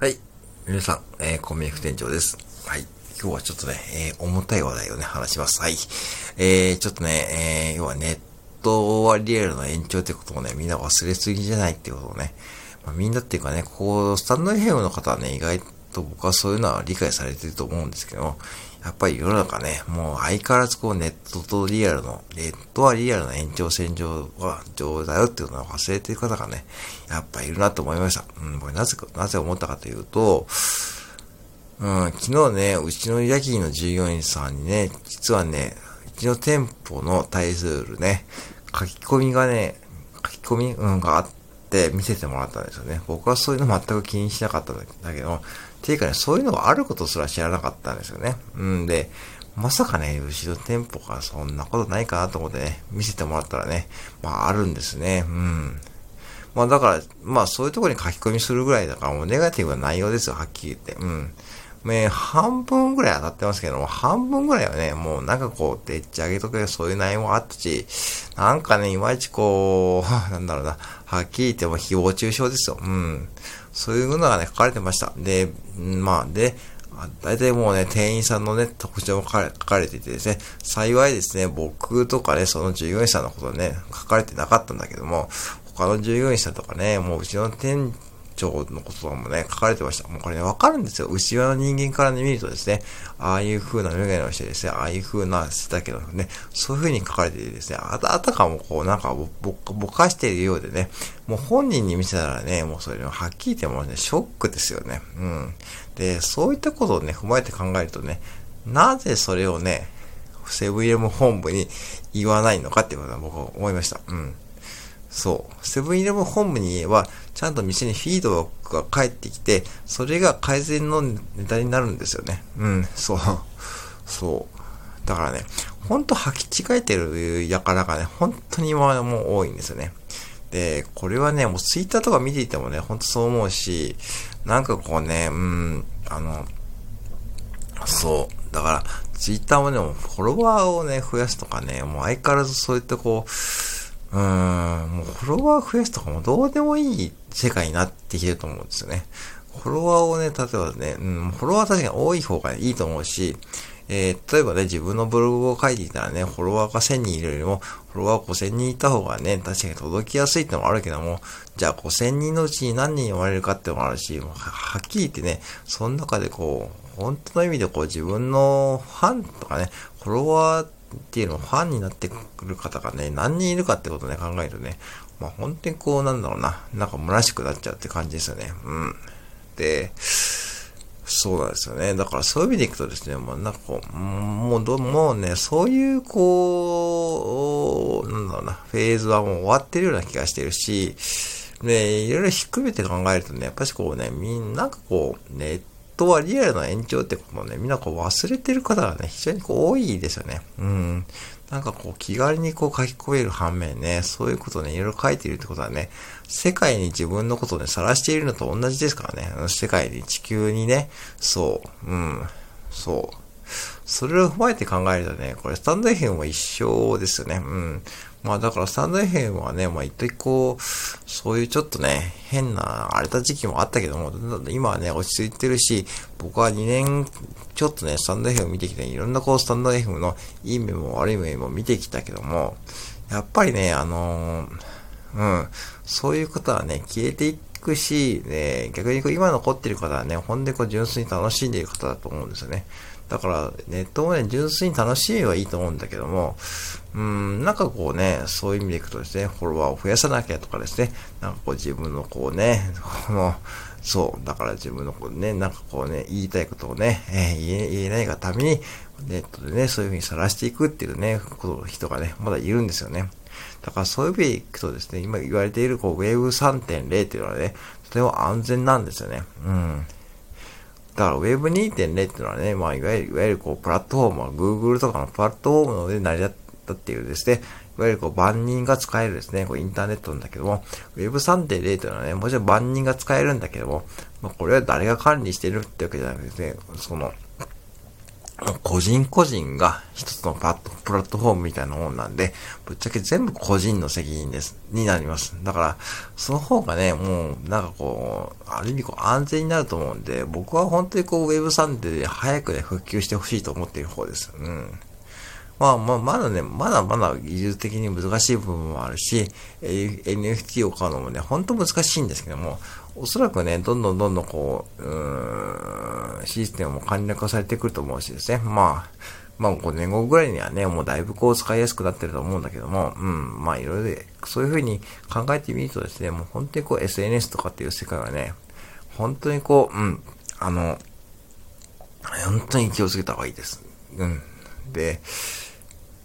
はい。皆さん、えー、コンビニ副店長です。はい。今日はちょっとね、えー、重たい話題をね、話します。はい。えー、ちょっとね、えー、要はネットはリアルの延長ってことをね、みんな忘れすぎじゃないってことをね、まあ、みんなっていうかね、こう、スタンド FM の方はね、意外と僕はそういうのは理解されてると思うんですけど、やっぱり世の中ね、もう相変わらずこうネットとリアルの、ネットはリアルの延長線上は上だよっていうのを忘れてる方がね、やっぱいるなと思いました。うん、これなぜ、なぜ思ったかというと、うん、昨日ね、うちの夜勤の従業員さんにね、実はね、うちの店舗の対するね、書き込みがね、書き込み、うん、があって見せてもらったんですよね。僕はそういうの全く気にしなかったんだけど、ていうかね、そういうのがあることすら知らなかったんですよね。うんで、まさかね、後ろ店舗かそんなことないかなと思ってね、見せてもらったらね、まああるんですね。うん。まあだから、まあそういうところに書き込みするぐらいだからもうネガティブな内容ですよ、はっきり言って。うん。ね、半分ぐらい当たってますけども、半分ぐらいはね、もうなんかこう、でっち上げとけそういう内容もあったし、なんかね、いまいちこう、なんだろうな、はっきり言っても誹謗中傷ですよ。うん。そういうのがね、書かれてました。で、まあ、で、大体もうね、店員さんのね、特徴も書かれていてですね、幸いですね、僕とかね、その従業員さんのことね、書かれてなかったんだけども、他の従業員さんとかね、もううちの店長のこととかもね、書かれてました。もうこれね、わかるんですよ。内輪の人間からね、見るとですね、ああいう風なメガネをしてですね、ああいう風な背丈のね、そういう風に書かれていてですね、あた、あたかもこう、なんかぼ、ぼ、ぼかしているようでね、もう本人に見せたらね、もうそれはっきり言ってもね、ショックですよね。うん。で、そういったことをね、踏まえて考えるとね、なぜそれをね、セブンイレブン本部に言わないのかっていうことは僕は思いました。うん。そう。セブンイレブン本部に言えば、ちゃんと店にフィードが返ってきて、それが改善のネタになるんですよね。うん、そう。そう。だからね、ほんと履き違えてるやからがね、本当に今もう多いんですよね。で、これはね、もうツイッターとか見ていてもね、ほんとそう思うし、なんかこうね、うん、あの、そう。だから、ツイッターもね、もフォロワーをね、増やすとかね、もう相変わらずそういったこう、うん、もうフォロワー増やすとかもどうでもいい世界になってきてると思うんですよね。フォロワーをね、例えばね、うん、フォロワー確かに多い方がいいと思うし、えー、例えばね、自分のブログを書いていたらね、フォロワーが1000人いるよりも、フォロワー5000人いた方がね、確かに届きやすいってのもあるけども、じゃあ5000人のうちに何人読まれるかってのもあるし、もうはっきり言ってね、その中でこう、本当の意味でこう自分のファンとかね、フォロワーっていうのをファンになってくる方がね、何人いるかってことね、考えるとね、まあ本当にこう、なんだろうな、なんか虚しくなっちゃうって感じですよね。うん。で、そうなんですよね。だからそういう意味でいくとですね、もうなんかこう、もうど、もうね、そういうこう、なんだろうな、フェーズはもう終わってるような気がしてるし、ね、いろいろひっくめて考えるとね、やっぱしこうね、みんな、んかこう、ネットはリアルの延長ってこともね、みんなこう忘れてる方がね、非常にこう多いですよね。うん。なんかこう気軽にこう書き込める反面ね、そういうことね、いろいろ書いているってことはね、世界に自分のことをね、晒しているのと同じですからね。世界に地球にね、そう、うん、そう。それを踏まえて考えるとね、これスタンド FM も一緒ですよね。うん。まあだからスタンド FM はね、まあ一時こう、そういうちょっとね、変な荒れた時期もあったけども、今はね、落ち着いてるし、僕は2年ちょっとね、スタンド FM 見てきて、いろんなこうスタンド FM のいい面も悪い面も見てきたけども、やっぱりね、あのー、うん、そういうことはね、消えていくし、ね、逆にこう今残ってる方はね、ほんでこう純粋に楽しんでいる方だと思うんですよね。だから、ネットもね、純粋に楽しいはいいと思うんだけども、うん、なんかこうね、そういう意味でいくとですね、フォロワーを増やさなきゃとかですね、なんかこう自分のこうね、この、そう、だから自分のこうね、なんかこうね、言いたいことをね、えー、言え言えないがために、ネットでね、そういうふうにさらしていくっていうね、こと人がね、まだいるんですよね。だからそういう意味でいくとですね、今言われているこう Web3.0 っていうのはね、とても安全なんですよね。うん。だから Web2.0 っていうのはね、まあ、いわゆる、いわゆるこう、プラットフォームは Google とかのプラットフォームので成り立ったっていうですね、いわゆるこう、万人が使えるですね、こう、インターネットなんだけども、Web3.0 というのはね、もちろん万人が使えるんだけども、まあ、これは誰が管理してるってわけじゃなくて、ね、その、個人個人が一つのパップラットフォームみたいなもんなんで、ぶっちゃけ全部個人の責任です、になります。だから、その方がね、もう、なんかこう、ある意味こう安全になると思うんで、僕は本当にこう、Web3 で早くね、復旧してほしいと思っている方です。うん。まあまあ、まだね、まだまだ技術的に難しい部分もあるし、NFT を買うのもね、ほんと難しいんですけども、おそらくね、どんどんどんどんこう、うーんシステムも簡略化されてくると思うしですね。まあ、まあ5年後ぐらいにはね、もうだいぶこう使いやすくなってると思うんだけども、うん、まあいろいろそういうふうに考えてみるとですね、もう本当にこう SNS とかっていう世界はね、本当にこう、うん、あの、本当に気をつけた方がいいです。うん。で、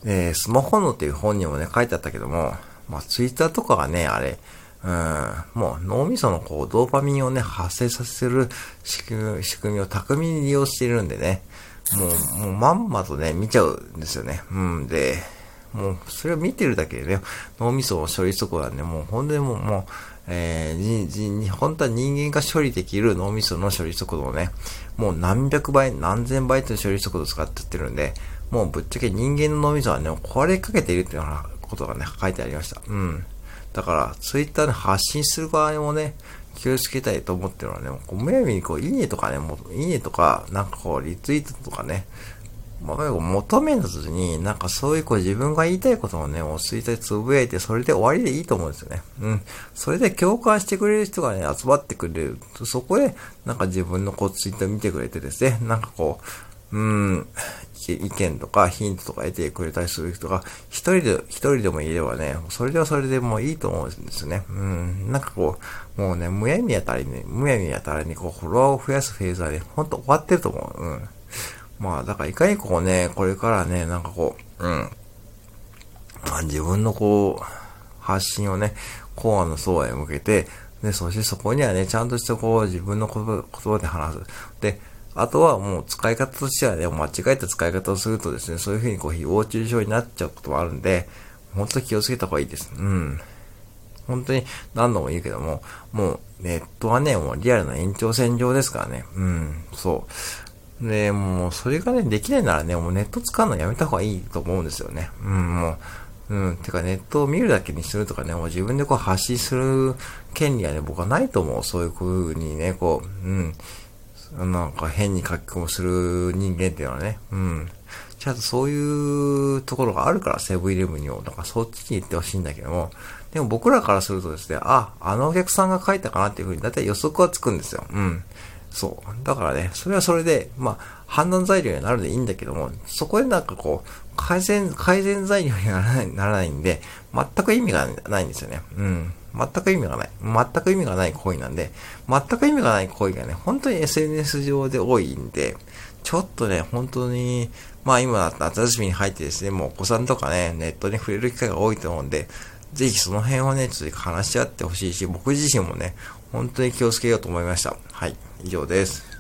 えー、スマホのっていう本にもね、書いてあったけども、まあ、ツイッターとかがね、あれ、うん、もう脳みそのこう、ドーパミンをね、発生させる仕組みを巧みに利用しているんでね、もう、もうまんまとね、見ちゃうんですよね。うん、で、もう、それを見てるだけでね、脳みそを処理速度はね、もう本当にもう、もう、えー、に、本当は人間が処理できる脳みその処理速度をね、もう何百倍、何千倍という処理速度を使ってってるんで、もうぶっちゃけ人間の脳みそはね、壊れかけているっていうようなことがね、書いてありました。うん。だから、ツイッターで発信する場合もね、気をつけたいと思ってるのはね、こうむやみにこう、いいねとかね、もう、いいねとか、なんかこう、リツイートとかね、まあ、求めずに、なんかそういうこう自分が言いたいことをね、もうツイッターでつぶやいて、それで終わりでいいと思うんですよね。うん。それで共感してくれる人がね、集まってくれる。そこで、なんか自分のこうツイッター見てくれてですね、なんかこう、うん、意見とかヒントとか得てくれたりする人が、一人で、一人でもいればね、それではそれでもいいと思うんですね。うん。なんかこう、もうね、むやみやたりに、むやみやたりにこう、フォロワーを増やすフェーズはね、ほんと終わってると思う。うん。まあ、だからいかにこうね、これからね、なんかこう、うん。まあ自分のこう、発信をね、コアの層へ向けて、で、そしてそこにはね、ちゃんとしたこう、自分の言葉で話す。で、あとはもう使い方としてはね、間違えた使い方をするとですね、そういう風にこう、誹謗中傷になっちゃうこともあるんで、本当に気をつけた方がいいです。うん。本当に何度も言うけども、もうネットはね、もうリアルな延長線上ですからね。うん、そう。で、もうそれがね、できないならね、もうネット使うのやめた方がいいと思うんですよね。うん、もう、うん、てかネットを見るだけにするとかね、もう自分でこう発信する権利はね、僕はないと思う。そういう風にね、こう、うん。なんか変に書き込むする人間っていうのはね、うん。ちゃんとそういうところがあるから、セブンイレブンにも、なんかそっちに行ってほしいんだけども、でも僕らからするとですね、あ、あのお客さんが書いたかなっていうふうに、だいたい予測はつくんですよ。うん。そう。だからね、それはそれで、まあ、判断材料になるでいいんだけども、そこでなんかこう、改善、改善材料にならない、ならないんで、全く意味がないんですよね。うん。全く意味がない。全く意味がない行為なんで、全く意味がない行為がね、本当に SNS 上で多いんで、ちょっとね、本当に、まあ今、夏休みに入ってですね、もうお子さんとかね、ネットに触れる機会が多いと思うんで、ぜひその辺をね、ちょっと話し合ってほしいし、僕自身もね、本当に気をつけようと思いました。はい、以上です。